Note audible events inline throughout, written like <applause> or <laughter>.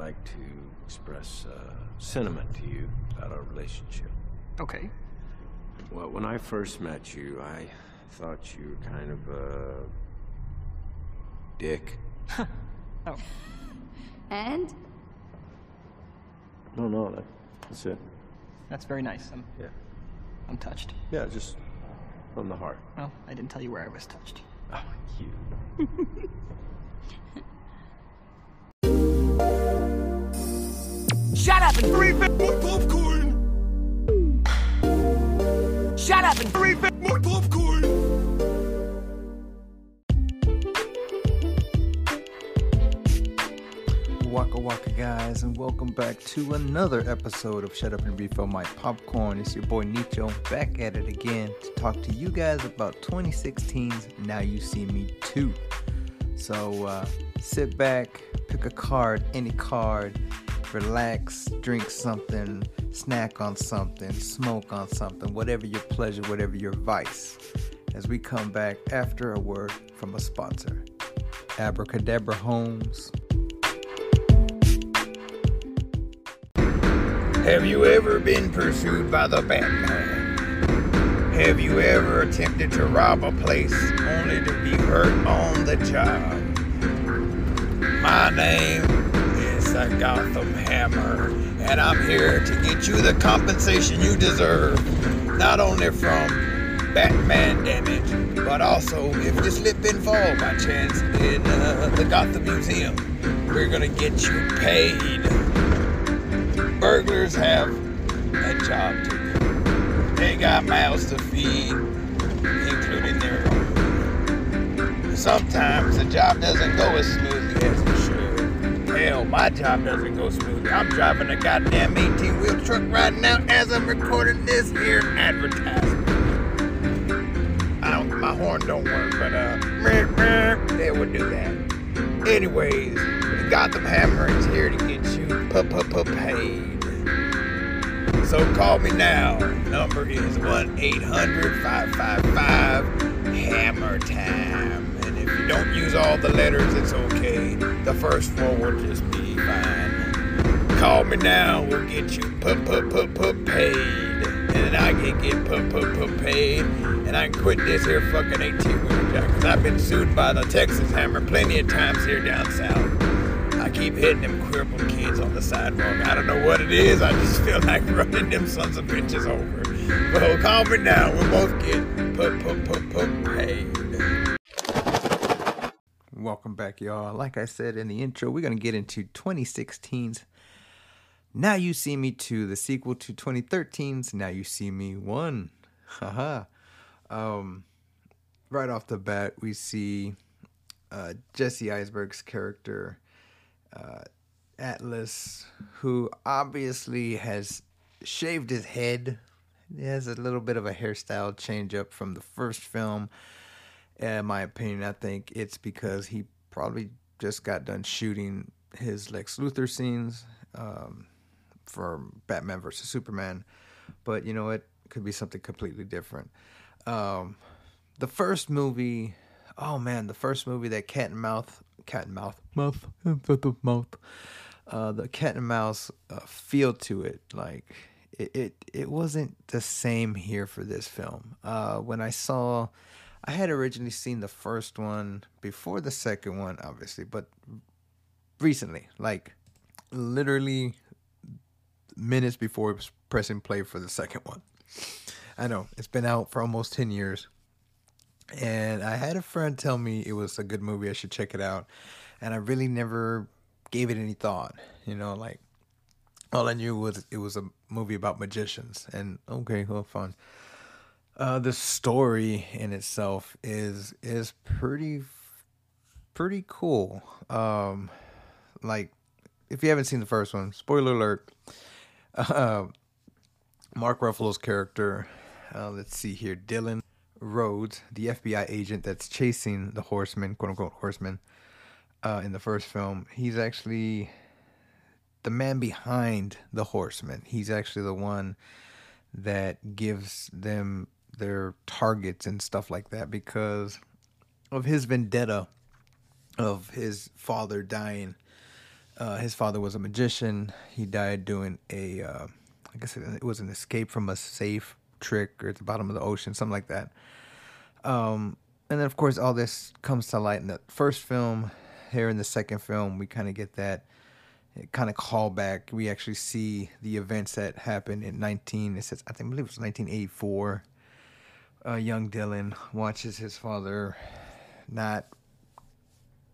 like to express uh, sentiment to you about our relationship. Okay. Well, when I first met you, I thought you were kind of a dick. <laughs> Oh, And? No, no, that, that's it. that's very nice. I'm, Yeah, I'm touched. yeah, just from the heart. Well, I didn't tell you where I was touched. Oh, you. <laughs> Shut up and three bit more popcorn. Shut up and three bit more popcorn. Waka waka guys, and welcome back to another episode of Shut Up and Refill My Popcorn. It's your boy Nicho back at it again to talk to you guys about 2016's Now You See Me 2. So uh, sit back, pick a card, any card, relax, drink something, snack on something, smoke on something, whatever your pleasure, whatever your vice. As we come back after a word from a sponsor. Abracadabra Homes. Have you ever been pursued by the Batman? Have you ever attempted to rob a place only to be hurt on the job? My name is the Gotham Hammer, and I'm here to get you the compensation you deserve. Not only from Batman damage, but also if you slip and fall by chance in uh, the Gotham Museum. We're gonna get you paid burglars have a job to do. They got mouths to feed, including their own. Sometimes the job doesn't go as smoothly as Hell, my job doesn't go smoothly. I'm driving a goddamn 18 wheel truck right now as I'm recording this here advertisement. I don't, my horn don't work, but uh, it would do that. Anyways, the Gotham Hammer is here to get you paid. So call me now. Number is 1 800 555 Hammer Time. Don't use all the letters, it's okay. The first four will just be fine. Call me now. We'll get you paid. And I can get paid. And I can quit this here fucking 18 wheeler jack. Cause I've been sued by the Texas Hammer plenty of times here down south. I keep hitting them crippled kids on the sidewalk. I don't know what it is. I just feel <laughs> like running them sons of bitches over. Well, oh, call me now. We'll both get put put put put paid. Welcome back, y'all. Like I said in the intro, we're going to get into 2016's Now You See Me 2, the sequel to 2013's Now You See Me 1. Haha. um, right off the bat, we see uh, Jesse Eisenberg's character, uh, Atlas, who obviously has shaved his head. He has a little bit of a hairstyle change up from the first film. In my opinion, I think it's because he probably just got done shooting his Lex Luthor scenes um, for Batman versus Superman. But you know, it could be something completely different. Um, the first movie, oh man, the first movie that Cat and Mouth, Cat and Mouth, mouth, mouth, uh, the Cat and Mouse uh, feel to it, like it, it, it wasn't the same here for this film. Uh, when I saw, I had originally seen the first one before the second one, obviously, but recently, like literally minutes before pressing play for the second one. I know it's been out for almost 10 years. And I had a friend tell me it was a good movie, I should check it out. And I really never gave it any thought, you know, like all I knew was it was a movie about magicians. And okay, well, fun. Uh, the story in itself is is pretty pretty cool. Um, like if you haven't seen the first one, spoiler alert. <laughs> Uh, Mark Ruffalo's character, uh, let's see here, Dylan Rhodes, the FBI agent that's chasing the horseman, quote unquote horseman, uh, in the first film, he's actually the man behind the horseman. He's actually the one that gives them their targets and stuff like that because of his vendetta of his father dying Uh, his father was a magician. He died doing a, uh, I guess it was an escape from a safe trick or at the bottom of the ocean, something like that. Um, and then, of course, all this comes to light in the first film. Here in the second film, we kind of get that kind of callback. We actually see the events that happened in 19. It says I think I believe it was 1984. Uh, young Dylan watches his father not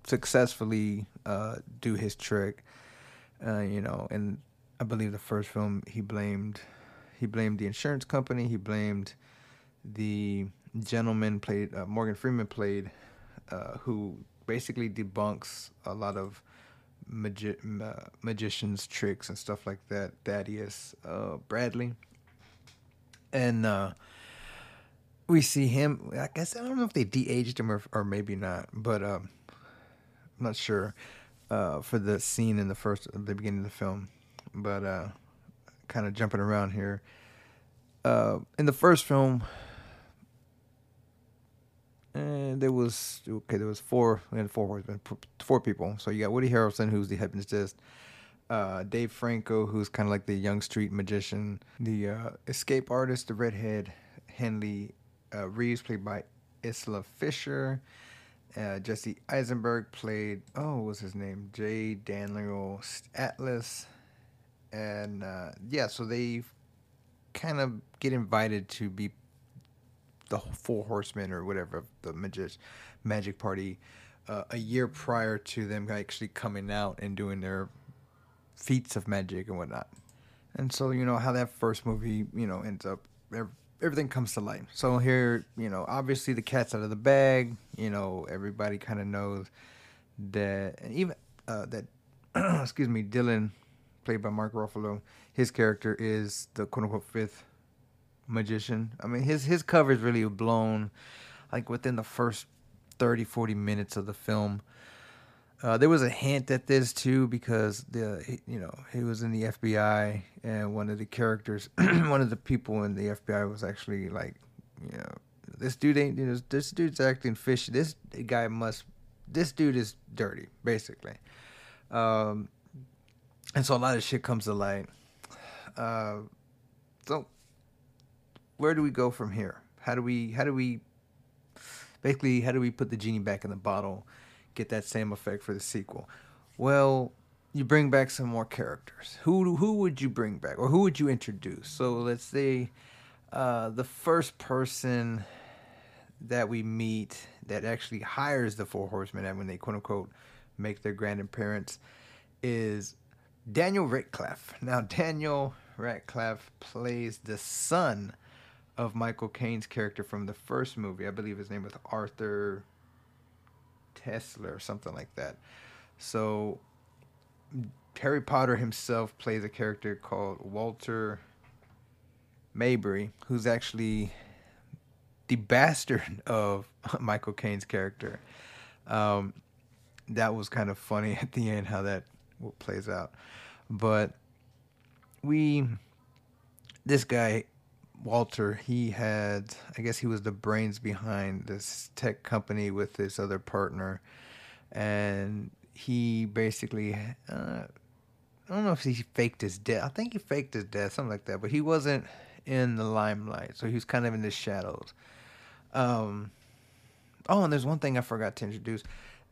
successfully uh, do his trick. Uh, you know, and I believe the first film he blamed he blamed the insurance company. He blamed the gentleman played uh, Morgan Freeman played, uh, who basically debunks a lot of magi- uh, magicians' tricks and stuff like that. Thaddeus uh, Bradley, and uh, we see him. I guess I don't know if they de-aged him or, or maybe not, but um, I'm not sure uh, for the scene in the first the beginning of the film. But uh, kind of jumping around here. Uh, in the first film, and there was okay. There was four four four people. So you got Woody Harrelson, who's the hypnotist. Uh, Dave Franco, who's kind of like the young street magician. The uh, escape artist, the redhead Henley uh, Reeves, played by Isla Fisher. Uh, Jesse Eisenberg played oh, what was his name? J. Daniel Atlas, and uh, yeah, so they kind of get invited to be the Four Horsemen or whatever the magic magic party uh, a year prior to them actually coming out and doing their feats of magic and whatnot. And so you know how that first movie you know ends up. Everything comes to light. So here, you know, obviously the cat's out of the bag. You know, everybody kind of knows that, and even uh, that, <clears throat> excuse me, Dylan, played by Mark Ruffalo, his character is the quote unquote fifth magician. I mean, his his cover is really blown, like within the first 30, 40 minutes of the film. Uh, there was a hint at this too because the you know he was in the FBI and one of the characters, <clears throat> one of the people in the FBI was actually like, you know, this dude ain't you know this dude's acting fishy. This guy must, this dude is dirty basically. Um, and so a lot of shit comes to light. Uh, so where do we go from here? How do we how do we basically how do we put the genie back in the bottle, get that same effect for the sequel? Well, you bring back some more characters. Who who would you bring back, or who would you introduce? So let's say uh, the first person that we meet that actually hires the Four Horsemen, and when they quote unquote make their grand appearance, is Daniel Radcliffe. Now Daniel Radcliffe plays the son of Michael Caine's character from the first movie. I believe his name was Arthur Tesler or something like that. So Harry Potter himself plays a character called Walter Mabry, who's actually the bastard <laughs> of <laughs> Michael Caine's character. Um, that was kind of funny <laughs> at the end how that plays out. But we, this guy Walter, he had, I guess he was the brains behind this tech company with this other partner. And he basically, uh, I don't know if he faked his death. I think he faked his death, something like that. But he wasn't in the limelight. So he was kind of in the shadows. Um, oh, and there's one thing I forgot to introduce.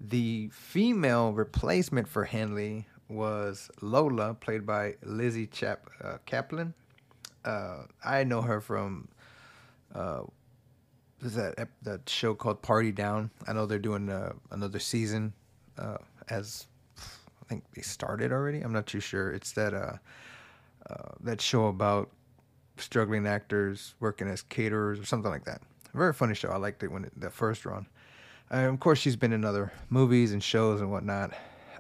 The female replacement for Henley was Lola, played by Lizzie Chap- uh, Caplan uh, I know her from uh, is that that show called Party Down. I know they're doing uh, another season uh, as I think they started already. I'm not too sure. It's that uh, uh, that show about struggling actors working as caterers or something like that. Very funny show. I liked it when it, the first run. And of course, she's been in other movies and shows and whatnot.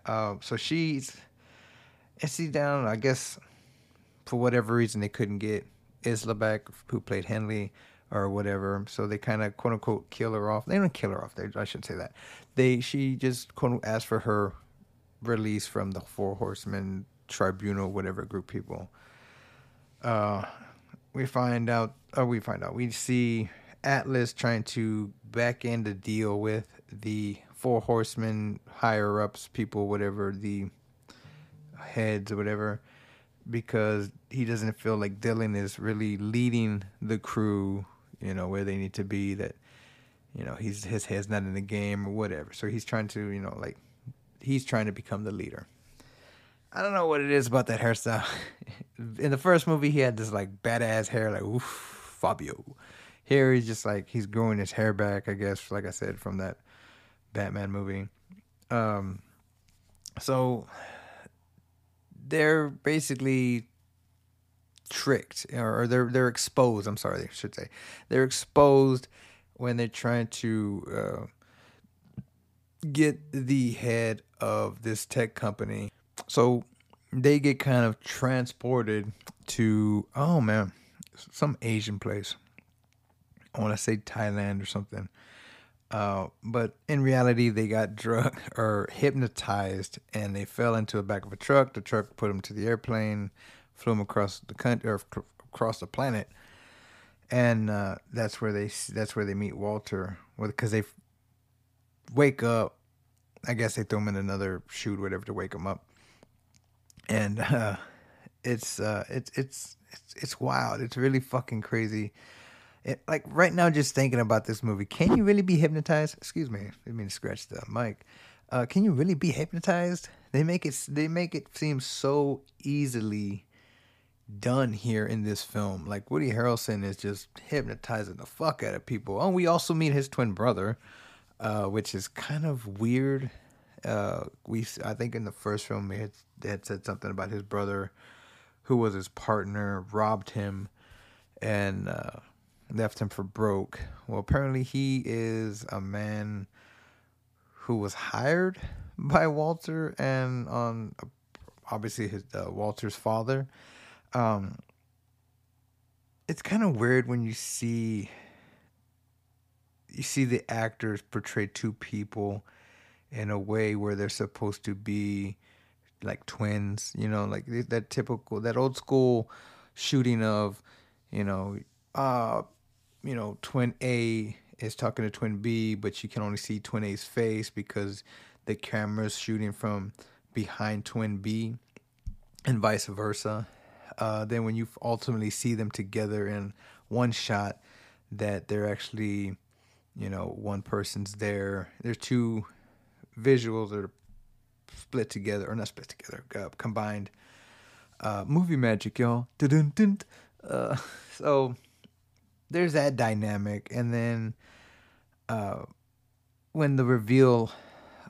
Uh, so she's, she down? I guess for whatever reason they couldn't get Isla back, who played Henley or whatever. So they kind of quote unquote kill her off. They don't kill her off. They, I shouldn't say that. They she just quote unquote asked for her release from the Four Horsemen Tribunal, whatever group people. Uh, we find out. Oh, we find out. We see Atlas trying to back end a deal with the Four Horsemen higher ups, people, whatever the heads or whatever because he doesn't feel like Dylan is really leading the crew, you know, where they need to be. That you know he's his head's not in the game or whatever. So he's trying to you know like he's trying to become the leader. I don't know what it is about that hairstyle. <laughs> In the first movie, he had this like badass hair, like oof, Fabio. Here he's just like he's growing his hair back, I guess, like I said from that Batman movie. Um, so they're basically tricked, or they're they're exposed. I'm sorry, I should say they're exposed when they're trying to uh, get the head of this tech company. So they get kind of transported to oh man, some Asian place. I want to say Thailand or something. Uh, but in reality, they got drug <laughs> or hypnotized, and they fell into the back of a truck. The truck put them to the airplane, flew them across the country or across the planet, and uh, that's where they that's where they meet Walter. Because they wake up, I guess they throw him in another chute, whatever, to wake him up, and <laughs> uh, it's uh, it's it's it's it's wild. It's really fucking crazy it, like right now, just thinking about this movie, can you really be hypnotized? Excuse me, I mean to scratch the mic. Uh, can you really be hypnotized? They make it they make it seem so easily done here in this film. Like Woody Harrelson is just hypnotizing the fuck out of people. Oh, we also meet his twin brother, uh, which is kind of weird. Uh, we I think in the first film they had, had said something about his brother, who was his partner, robbed him, and uh, left him for broke. Well, apparently he is a man who was hired <laughs> by Walter and on obviously his uh, Walter's father. Um, it's kind of weird when you see you see the actors portray two people in a way where they're supposed to be like twins, you know, like that typical that old school shooting of, you know, uh you know, twin A is talking to twin B, but you can only see twin A's face because the camera's shooting from behind twin B and vice versa. Uh, then when you ultimately see them together in one shot, that they're actually, you know, one person's there. There's two visuals that are split together, or not split together, uh, combined. Uh, movie magic, y'all. Uh, <laughs> so there's that dynamic, and then uh, when the reveal,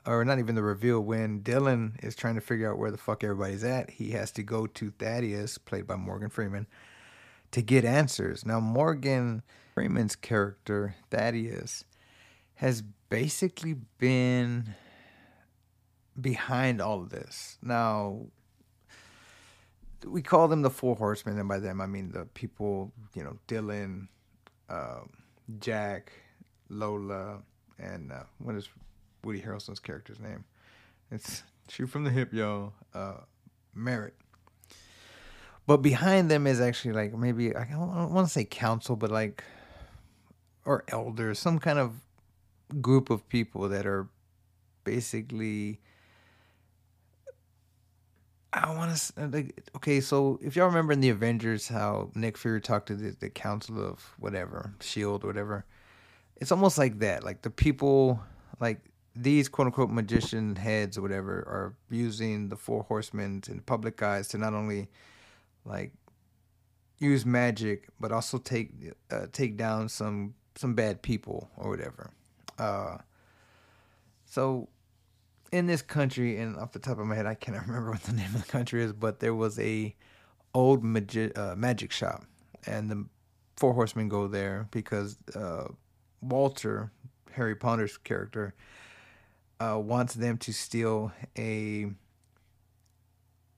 or not even the reveal, when Dylan is trying to figure out where the fuck everybody's at, he has to go to Thaddeus, played by Morgan Freeman, to get answers. Now, Morgan Freeman's character, Thaddeus, has basically been behind all of this. Now, we call them the Four Horsemen, and by them I mean the people, you know, Dylan, uh, Jack, Lola, and uh, what is Woody Harrelson's character's name? It's <laughs> shoot from the hip, y'all. Uh, Merritt. But behind them is actually like maybe I don't want to say council, but like or elders, some kind of group of people that are basically I want to like okay. So if y'all remember in the Avengers, how Nick Fury talked to the, the Council of whatever Shield, whatever, it's almost like that. Like the people, like these quote unquote magician heads or whatever, are using the Four Horsemen and public eyes to not only like use magic, but also take uh, take down some some bad people or whatever. Uh, so in this country, and off the top of my head, I cannot <laughs> remember what the name of the country is, but there was a old magi- uh, magic shop, and the four horsemen go there because uh, Walter, Harry Potter's character, uh, wants them to steal a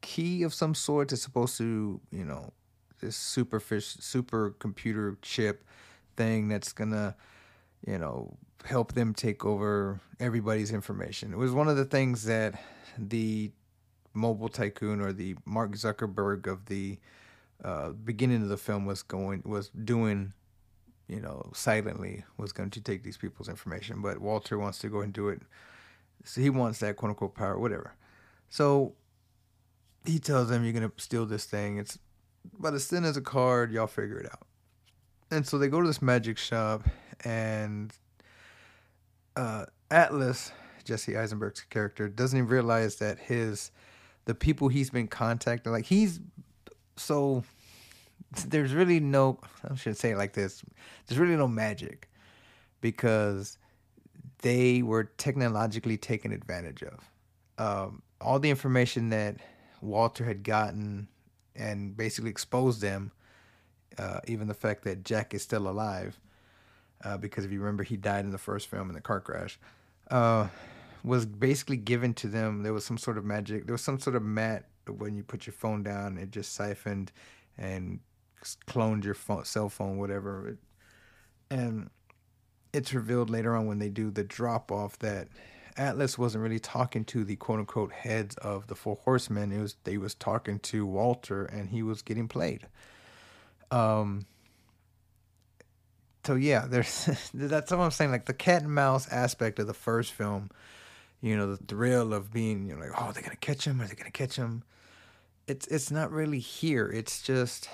key of some sort. It's supposed to, you know, this super fish, super computer chip thing that's gonna, you know, help them take over everybody's information. It was one of the things that the mobile tycoon or the Mark Zuckerberg of the uh, beginning of the film was going was doing, you know, silently was going to take these people's information. But Walter wants to go and do it. So he wants that quote unquote power, whatever. So he tells them you're gonna steal this thing. It's about as thin as a card. Y'all figure it out. And so they go to this magic shop, and uh, Atlas, Jesse Eisenberg's character, doesn't even realize that his the people he's been contacting, like he's so there's really no I should say it like this. There's really no magic because they were technologically taken advantage of. Um, all the information that Walter had gotten and basically exposed them, uh, even the fact that Jack is still alive, uh, because if you remember, he died in the first film in the car crash, uh, was basically given to them. There was some sort of magic. There was some sort of mat when you put your phone down, it just siphoned and cloned your phone, cell phone, whatever. And it's revealed later on when they do the drop off that Atlas wasn't really talking to the quote unquote heads of the Four Horsemen. It was they was talking to Walter, and he was getting played. Um. So yeah, there's <laughs> that's what I'm saying. Like the cat and mouse aspect of the first film, you know, the thrill of being, you know, like, oh, they're gonna catch him, are they gonna catch him? It's it's not really here. It's just,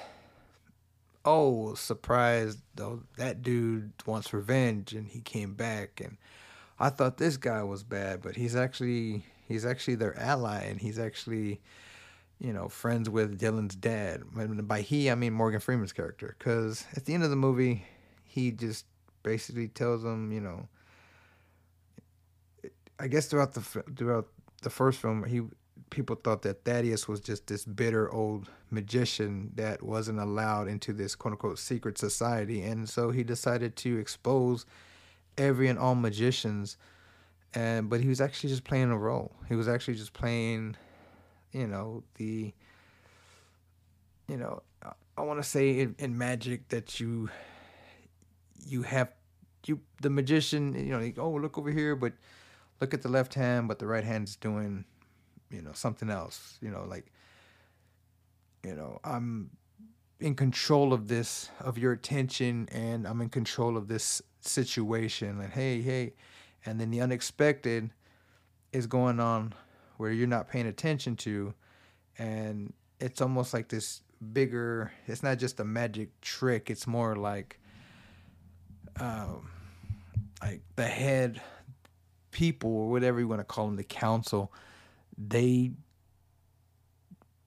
oh, surprise! Though that dude wants revenge, and he came back, and I thought this guy was bad, but he's actually he's actually their ally, and he's actually you know friends with Dylan's dad. And by he, I mean Morgan Freeman's character, because at the end of the movie, he just basically tells them, you know, I guess throughout the throughout the first film, he people thought that Thaddeus was just this bitter old magician that wasn't allowed into this quote unquote secret society, and so he decided to expose every and all magicians. And but he was actually just playing a role. He was actually just playing you know the you know i want to say in, in, magic that you you have you the magician you know like, oh look over here but look at the left hand but the right hand's doing you know something else you know like you know i'm in control of this of your attention and i'm in control of this situation like hey hey and then the unexpected is going on where you're not paying attention to and it's almost like this bigger it's not just a magic trick it's more like um like the head people or whatever you want to call them the council they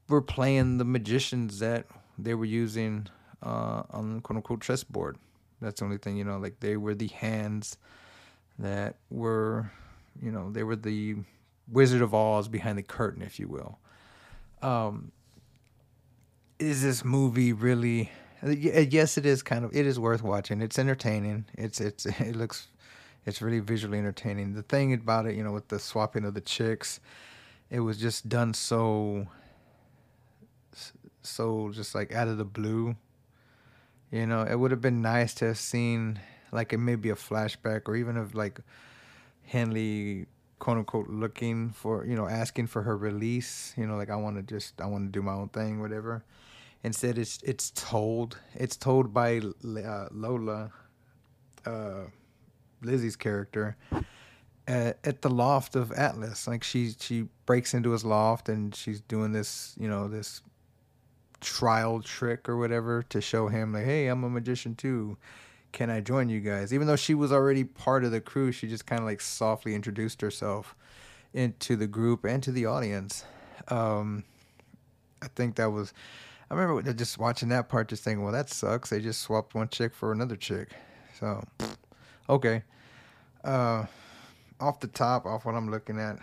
were playing the magicians that they were using uh, on quote unquote chessboard that's the only thing, you know, like they were the hands that were, you know, they were the Wizard of Oz behind the curtain, if you will. Um, is this movie really? Uh, uh, yes, it is kind of. It is worth watching. It's entertaining. It's it's <laughs> it looks, it's really visually entertaining. The thing about it, you know, with the swapping of the chicks, it was just done so. So just like out of the blue, you know, it would have been nice to have seen like it may be a flashback or even of like Henley quote unquote looking for you know asking for her release you know like i want to just i want to do my own thing whatever instead it's it's told it's told by uh, lola uh, lizzie's character at, at, the loft of atlas like she she breaks into his loft and she's doing this you know this trial trick or whatever to show him like, hey, I'm a magician too. Can I join you guys? Even though she was already part of the crew, she just kind of like softly introduced herself into the group and to the audience. Um, I think that was. I remember just watching that part, just thinking, well, that sucks. They just swapped one chick for another chick. So, okay. Uh, off the top, off what I'm looking at,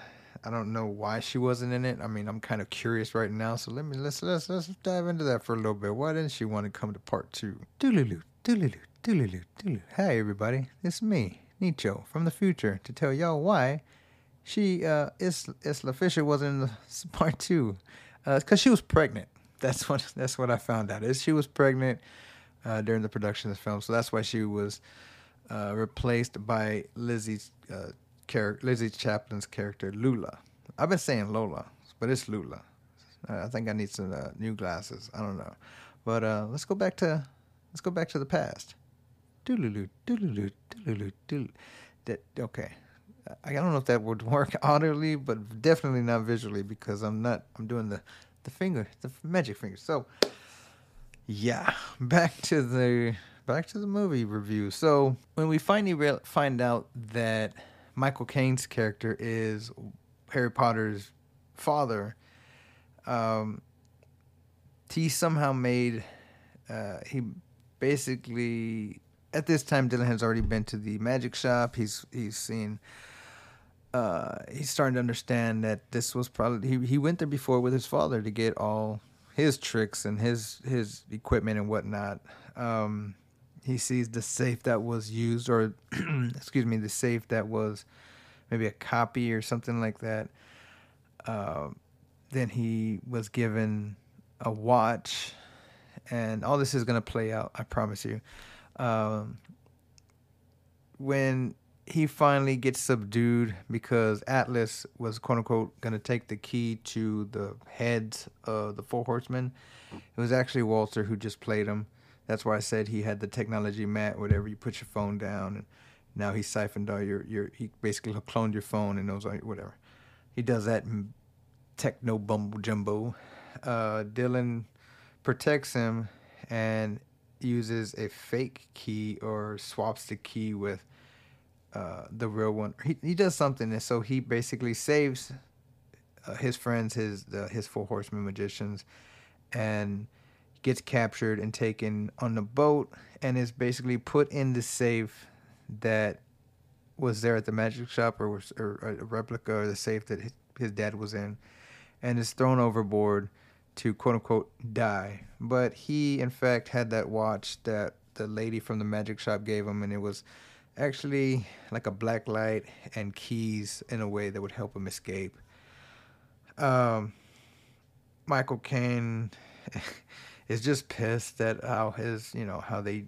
I don't know why she wasn't in it. I mean, I'm kind of curious right now, so let me let's let's let's dive into that for a little bit. Why didn't she want to come to part two? Dooloo, dooloo, dooloo, dooloo. Hi everybody, it's me, Nicho from the future, to tell y'all why she uh Isla, Fisher wasn't in the <laughs> part two, uh, because she was pregnant. That's what <laughs> that's what I found out is she was pregnant uh, during the production of the film, so that's why she was uh, replaced by Lizzie's uh, character, Lizzie Chaplin's character, Lula. I've been saying Lola, but it's Lula. I think I need some uh, new glasses. I don't know, but uh, let's go back to let's go back to the past. Doodaloo, doodaloo, doodaloo, doodaloo. That okay. I don't know if that would <laughs> work audibly, but definitely not visually because I'm not. I'm doing the the finger, the magic finger. So, yeah, <laughs> back to the back to the movie review. So when we finally re- find out that Michael Caine's character is Harry Potter's father, um, he somehow made uh, he basically at this time Dylan has already been to the magic shop. He's he's seen. Uh, he's starting to understand that this was probably he, he went there before with his father to get all his tricks and his his equipment and whatnot. Um, he sees the safe that was used, or <clears throat> excuse me, the safe that was maybe a copy or something like that. Uh, then he was given a watch, and all this is gonna play out. I promise you. Um, when he finally gets subdued because Atlas was quote unquote gonna take the key to the heads of the four horsemen. It was actually Walter who just played him. That's why I said he had the technology mat, whatever you put your phone down and now he siphoned all your your he basically cloned your phone and knows all whatever. He does that techno bumble jumbo. Uh, Dylan protects him and uses a fake key or swaps the key with uh, the real one. He he does something, and so he basically saves uh, his friends, his uh, his four horsemen magicians, and gets captured and taken on the boat, and is basically put in the safe that was there at the magic shop, or was or a replica or the safe that his, his dad was in, and is thrown overboard to quote unquote die. But he in fact had that watch that the lady from the magic shop gave him, and it was actually like a black light and keys in a way that would help him escape. Um, Michael Caine <laughs> is just pissed at how his, you know, how they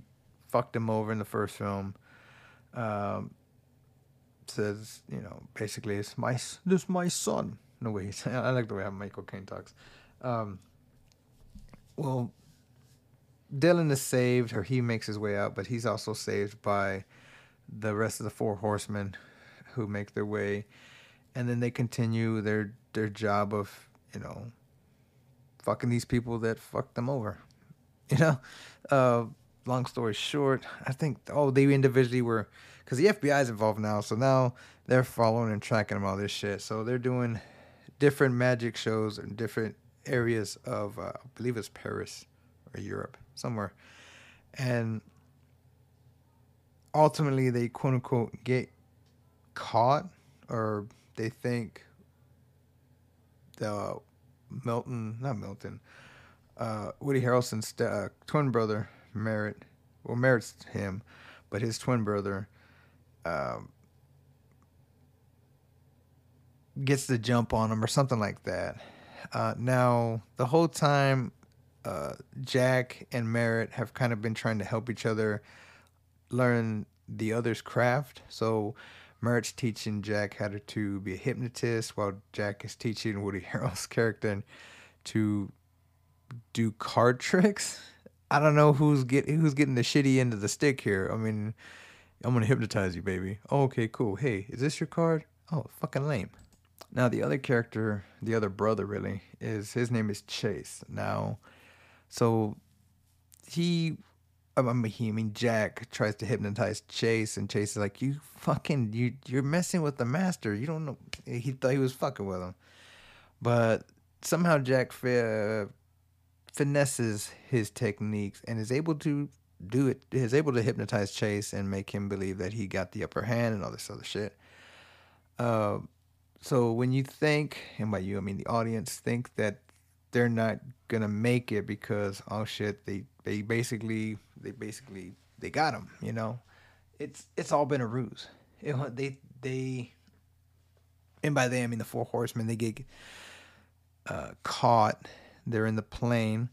fucked him over in the first film. Um, says, you know, basically, it's my, this my son. No way, <laughs> I like the way how Michael Caine talks. Um, well, Dylan is saved, or he makes his way out, but he's also saved by the rest of the four horsemen who make their way and then they continue their their job of you know fucking these people that fucked them over <laughs> you know? Uh long story short i think oh they individually were because the fbi is involved now so now they're following and tracking them all this shit. So they're doing different magic shows in different areas of uh, i believe it's paris or europe somewhere. And ultimately they quote unquote get caught or they think the Milton, not Milton, uh, Woody Harrelson's uh, twin brother, Merritt, well, Merritt's him, but his twin brother um, gets the jump on him or something like that. Uh, now, the whole time, uh, Jack and Merritt have kind of been trying to help each other learn the other's craft. So Merritt's teaching Jack how to, to be a hypnotist, while Jack is teaching Woody <laughs> Harrel's character to do card tricks. I don't know who's get who's getting the shitty end of the stick here. I mean, I'm gonna hypnotize you, baby. Oh, okay, cool. Hey, is this your card? Oh, fucking lame. Now the other character, the other brother, really is his name is Chase. Now, so he I mean, he, I mean, Jack tries to hypnotize Chase, and Chase is like, "You fucking, you, you're messing with the master. You don't know." He thought he was fucking with him, but somehow Jack finesses his techniques and is able to do it. Is able to hypnotize Chase and make him believe that he got the upper hand and all this other shit. Uh, so when you think, and by you I mean the audience, think that they're not gonna make it because oh shit, they they basically they basically they got him. You know, it's it's all been a ruse. It, they they and by they I mean the four horsemen. They get uh, caught. They're in the plane,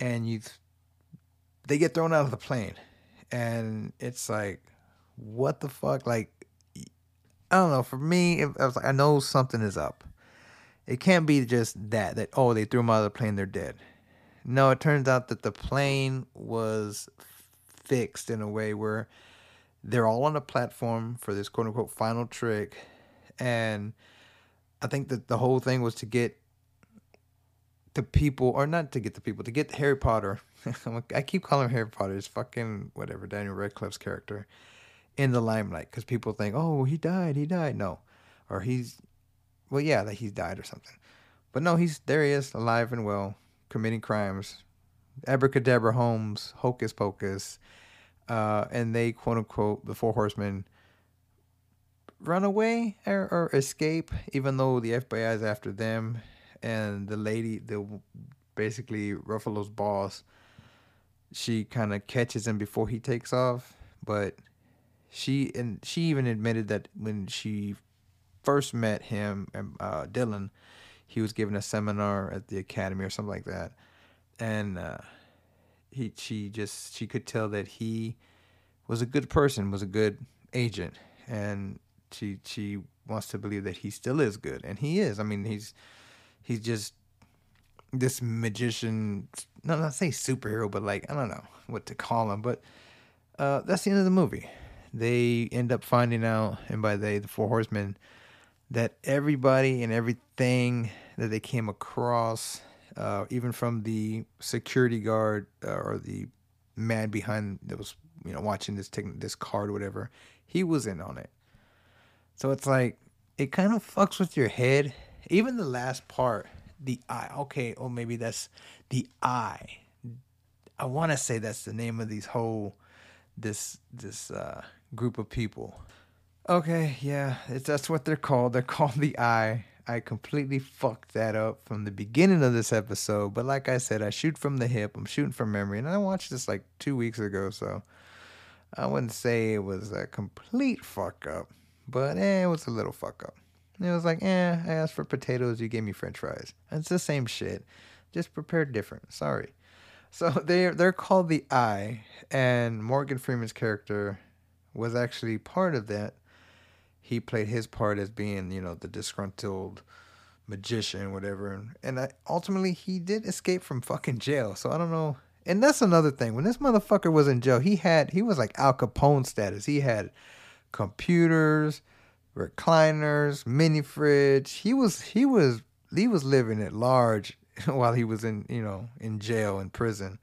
and you they get thrown out of the plane, and it's like, what the fuck? Like, I don't know. For me, I was like, I know something is up. It can't be just that that oh they threw them out of the plane, they're dead. No, it turns out that the plane was fixed in a way where they're all on a platform for this quote unquote final trick. And I think that the whole thing was to get the people, or not to get the people, to get Harry Potter. <laughs> I keep calling him Harry Potter. It's fucking whatever Daniel Radcliffe's character in the limelight because people think, oh, he died, he died. No, or he's, well, yeah, that he's died or something. But no, he's there. He is alive and well, committing crimes. Abracadabra Holmes, Hocus Pocus, uh, and they quote unquote the Four Horsemen run away or, or escape, even though the FBI is after them, and the lady, the basically Ruffalo's boss, she kind of catches him before he takes off, but she and she even admitted that when she first met him, uh, Dylan, he was giving a seminar at the academy or something like that, and uh, he she just she could tell that he was a good person, was a good agent, and she she wants to believe that he still is good, and he is. I mean, he's he's just this magician. No, not say superhero, but like I don't know what to call him. But uh, that's the end of the movie. They end up finding out, and by they, the four horsemen, that everybody and everything that they came across, uh, even from the security guard uh, or the man behind that was you know watching this taking this card whatever, he was in on it. So it's like it kind of fucks with your head. Even the last part, the eye. Okay, oh maybe that's the eye. I want to say that's the name of these whole this this uh, group of people. Okay, yeah, that's what they're called. They're <laughs> called the eye. I completely fucked that up from the beginning of this episode, but like I said, I shoot from the hip. I'm shooting from memory, and I watched this like two weeks ago, so I wouldn't say it was a complete fuck up. But eh, it was a little fuck up. It was like, eh, I asked for potatoes, you gave me french fries. It's the same shit, just prepared different. Sorry. So <laughs> they're they're called the Eye, and Morgan Freeman's character was actually part of that. He played his part as being, you know, the disgruntled magician, whatever. And I, ultimately, he did escape from fucking jail. So I don't know. And that's another thing. When this motherfucker was in jail, he had he was like Al Capone status. He had computers, recliners, mini fridge. He was he was he was living at large <laughs> while he was in you know in jail in prison.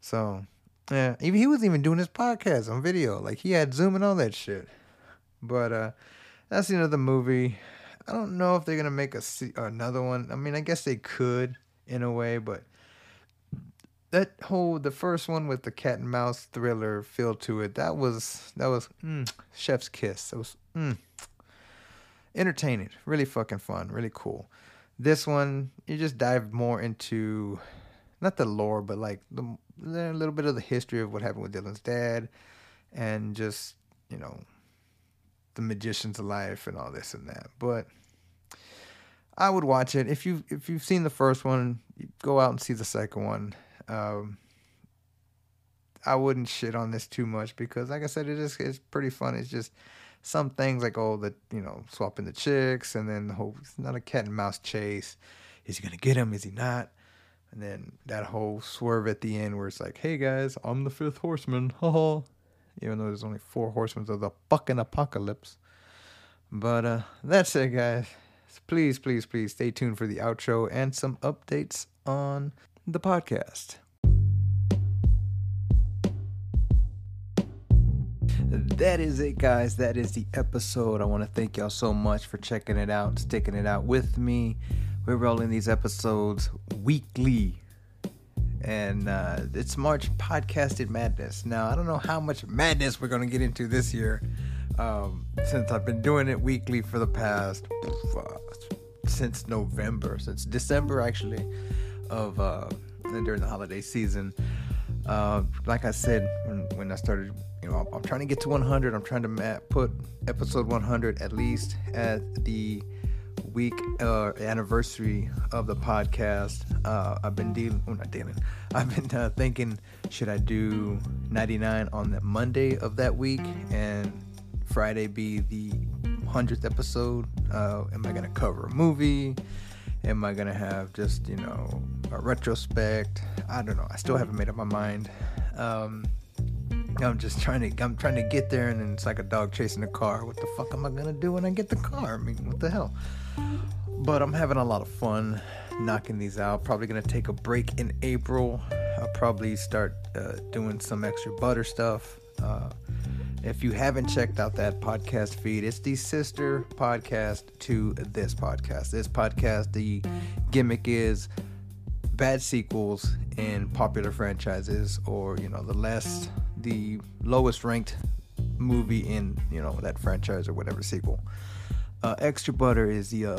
So yeah, he was even doing his podcast on video. Like he had Zoom and all that shit. But uh, that's the end of the movie. I don't know if they're gonna make a another one. I mean, I guess they could in a way, but that whole the first one with the cat and mouse thriller feel to it that was that was mm, chef's kiss it was mm, entertaining really fucking fun really cool this one you just dive more into not the lore but like the a little bit of the history of what happened with dylan's dad and just you know the magician's life and all this and that but i would watch it if you if you've seen the first one go out and see the second one um, I wouldn't shit on this too much because, like I said, it is it's pretty fun. It's just some things like oh the you know swapping the chicks and then the whole it's not a cat and mouse chase. Is he gonna get him? Is he not? And then that whole swerve at the end where it's like, hey guys, I'm the fifth horseman, <laughs> haha. Even though there's only four horsemen of the fucking apocalypse. But uh, that's it, guys. Please, please, please stay tuned for the outro and some updates on the podcast. That is it, guys. That is the episode. I want to thank y'all so much for checking it out, sticking it out with me. We're rolling these episodes weekly. And uh, it's March podcasted madness. Now, I don't know how much madness we're going to get into this year um, since I've been doing it weekly for the past, uh, since November, since December actually of uh, during the holiday season. Uh, like I said when, when I started, you know, I'm, I'm trying to get to 100. I'm trying to put episode 100 at least at the week uh, anniversary of the podcast. Uh, I've been dealing, well, not dealing. <laughs> I've been uh, thinking, should I do 99 on the Monday of that week and Friday be the 100th episode? Uh, am I gonna cover a movie? Am I gonna have just you know a retrospect? I don't know. I still haven't made up my mind. Um, I'm just trying to I'm trying to get there, and it's like a dog chasing a car. What the fuck am I gonna do when I get the car? I mean, what the hell? But I'm having a lot of fun knocking these out. Probably gonna take a break in April. I'll probably start uh, doing some extra butter stuff. Uh, if you haven't checked out that podcast feed, it's the sister podcast to this podcast. This podcast, the gimmick is bad sequels in popular franchises, or you know, the less, the lowest ranked movie in you know that franchise or whatever sequel. Uh, Extra Butter is the uh,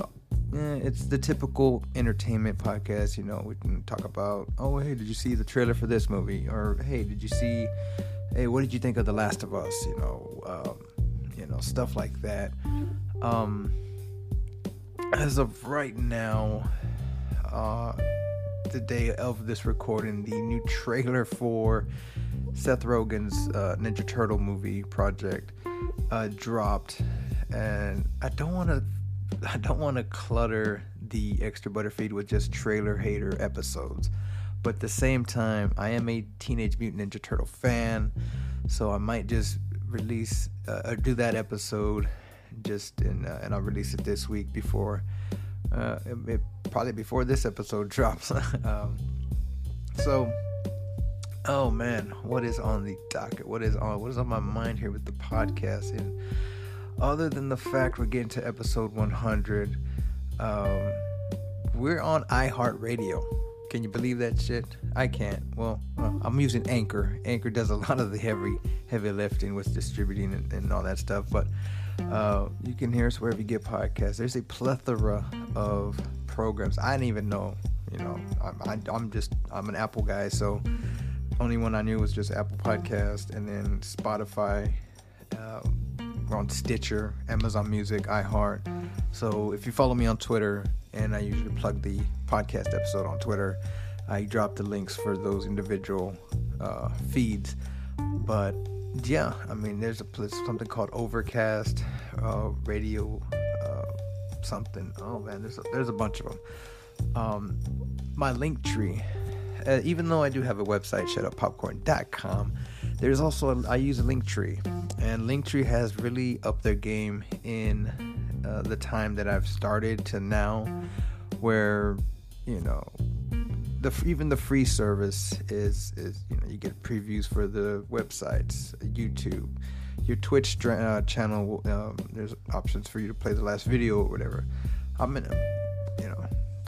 eh, it's the typical entertainment podcast. You know, we can talk about, oh hey, did you see the trailer for this movie? Or hey, did you see? Hey, what did you think of The Last of Us? You know, um, you know stuff like that. Um, as of right now, uh, the day of this recording, the new trailer for Seth Rogen's uh, Ninja Turtle movie project uh, dropped, and I don't want to, I don't want to clutter the extra butterfeed with just trailer hater episodes, but at the same time, I am a Teenage Mutant Ninja Turtle fan, so I might just release uh, or do that episode, just in, uh, and I'll release it this week before. Uh, it, it, probably before this episode <laughs> drops. um, so, oh man, what is on the docket? What is on? What is on my mind here with the podcast? And other than the fact we're getting to episode 100, um, we're on iHeartRadio. Can you believe that shit? I can't. Well, well, I'm using Anchor. Anchor does a lot of the heavy, heavy lifting with distributing and, and all that stuff, but. Uh, you can hear us wherever you get podcasts. There's a plethora of programs. I didn't even know. You know, I'm, I, am just I'm an Apple guy, so only one I knew was just Apple Podcast, and then Spotify. Uh, we're on Stitcher, Amazon Music, iHeart. So if you follow me on Twitter, and I usually plug the podcast episode on Twitter, I drop the links for those individual uh, feeds. But yeah, I mean, there's a something called Overcast, uh, Radio, uh, something. Oh man, there's a, there's a bunch of them. Um, my Linktree, uh, even though I do have a website, shutuppopcorn.com, there's also a, I use Linktree, and Linktree has really upped their game in uh, the time that I've started to now, where you know the even the free service is is you know you get previews for the websites, YouTube, your Twitch uh, channel. Um, there's options for you to play the last video or whatever. I'm in, know,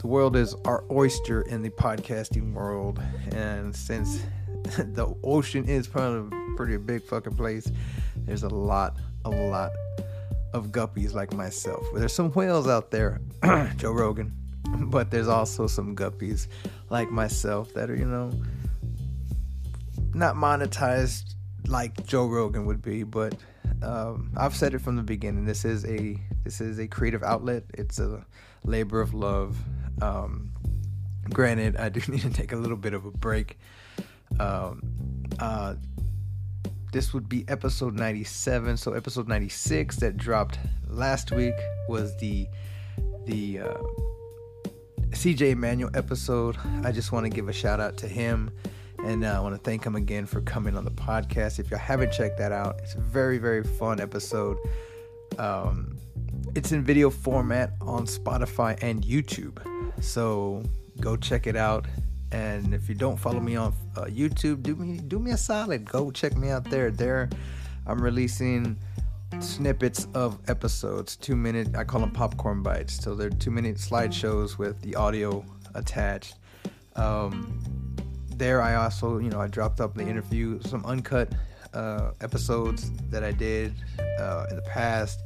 the world is our oyster in the podcasting world, and since <laughs> the ocean is probably a pretty big fucking place, there's a lot, a lot of guppies like myself. There's some whales out there, <clears throat> Joe Rogan but there's also some guppies like myself that are, you know, not monetized like Joe Rogan would be, but um, I've said it from the beginning. This is a this is a creative outlet. It's a labor of love. Um, granted, I do <laughs> need to take a little bit of a break. Um, uh, this would be episode 97. So episode 96 that dropped last week was the the uh, CJ Emanuel episode. I just want to give a shout out to him and uh, I want to thank him again for coming on the podcast. If y'all haven't checked that out, it's a very, very fun episode. Um, it's in video format on Spotify and YouTube. So go check it out. And if you don't follow me on uh, YouTube, do me do me a solid. Go check me out there. There, I'm releasing snippets of episodes, two minute, I call them popcorn bites. So they're two minute slideshows with the audio attached. Um, there, I also, you know, I dropped up the interview, some uncut uh, episodes that I did uh, in the past.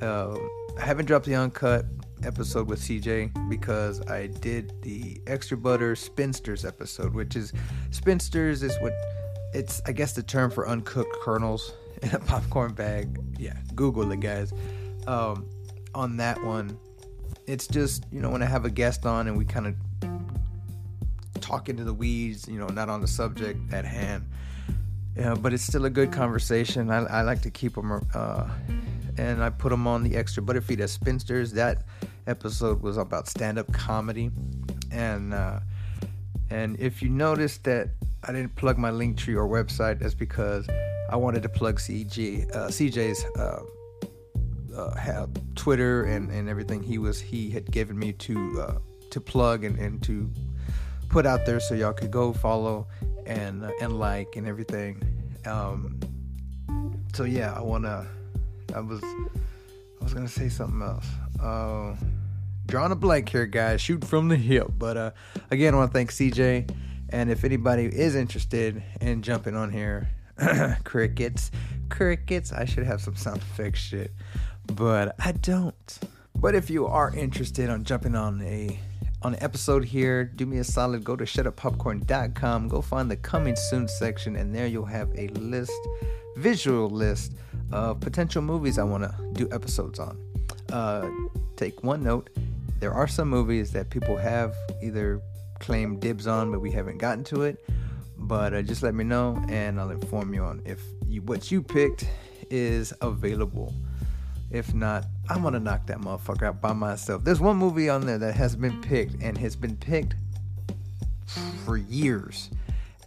Uh, I haven't dropped the uncut episode with CJ because I did the extra butter spinsters episode, which is spinsters is what it's I guess the term for uncooked kernels <laughs> in a popcorn bag. Yeah, Google it, guys. Um, on that one, it's just you know when I have a guest on and we kind of talk into the weeds, you know, not on the subject at hand. Yeah, but it's still a good conversation. I, I like to keep them, uh, and I put them on the extra butterfeed as spinsters. That episode was about stand-up comedy, and uh, and if you notice that I didn't plug my Linktree or website, that's because I wanted to plug CG, uh, CJ's uh, uh, Twitter and, and everything he was he had given me to uh, to plug and, and to put out there so y'all could go follow and uh, and like and everything. Um, so yeah, I wanna. I was I was gonna say something else. Uh, drawing a blank here, guys. Shoot from the hip. But uh, again, I want to thank CJ. And if anybody is interested in jumping on here, <clears throat> crickets, crickets. I should have some sound effects shit, but I don't. But if you are interested on jumping on a on an episode here, do me a solid. Go to shutuppopcorn.com. Go find the coming soon section, and there you'll have a list, visual list of potential movies I want to do episodes on. Uh, take one note: there are some movies that people have either claimed dibs on, but we haven't gotten to it. But uh, just let me know, and I'll inform you on if you, what you picked is available. If not, I'm gonna knock that motherfucker out by myself. There's one movie on there that has been picked and has been picked for years.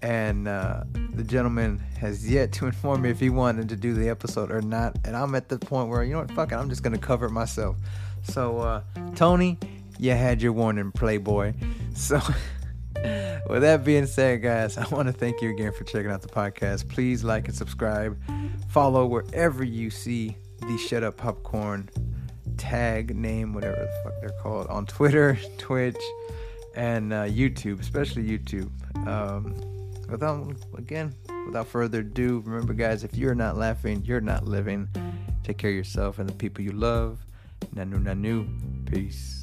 And uh, the gentleman has yet to <laughs> inform me if he wanted to do the episode or not. And I'm at the point where, you know what, fuck it, I'm just gonna cover it myself. So, uh, Tony, you had your warning, Playboy. So, <laughs> with that being said, guys, I want to thank you again for checking out the podcast. Please like and subscribe. Follow wherever you see the Shut Up Popcorn tag name, whatever the fuck they're called, on Twitter, <laughs> Twitch, and uh, YouTube, especially YouTube. Um, without again, without further ado, remember, guys, if you're not laughing, you're not living. Take care of yourself and the people you love. Nanu nanu. Peace.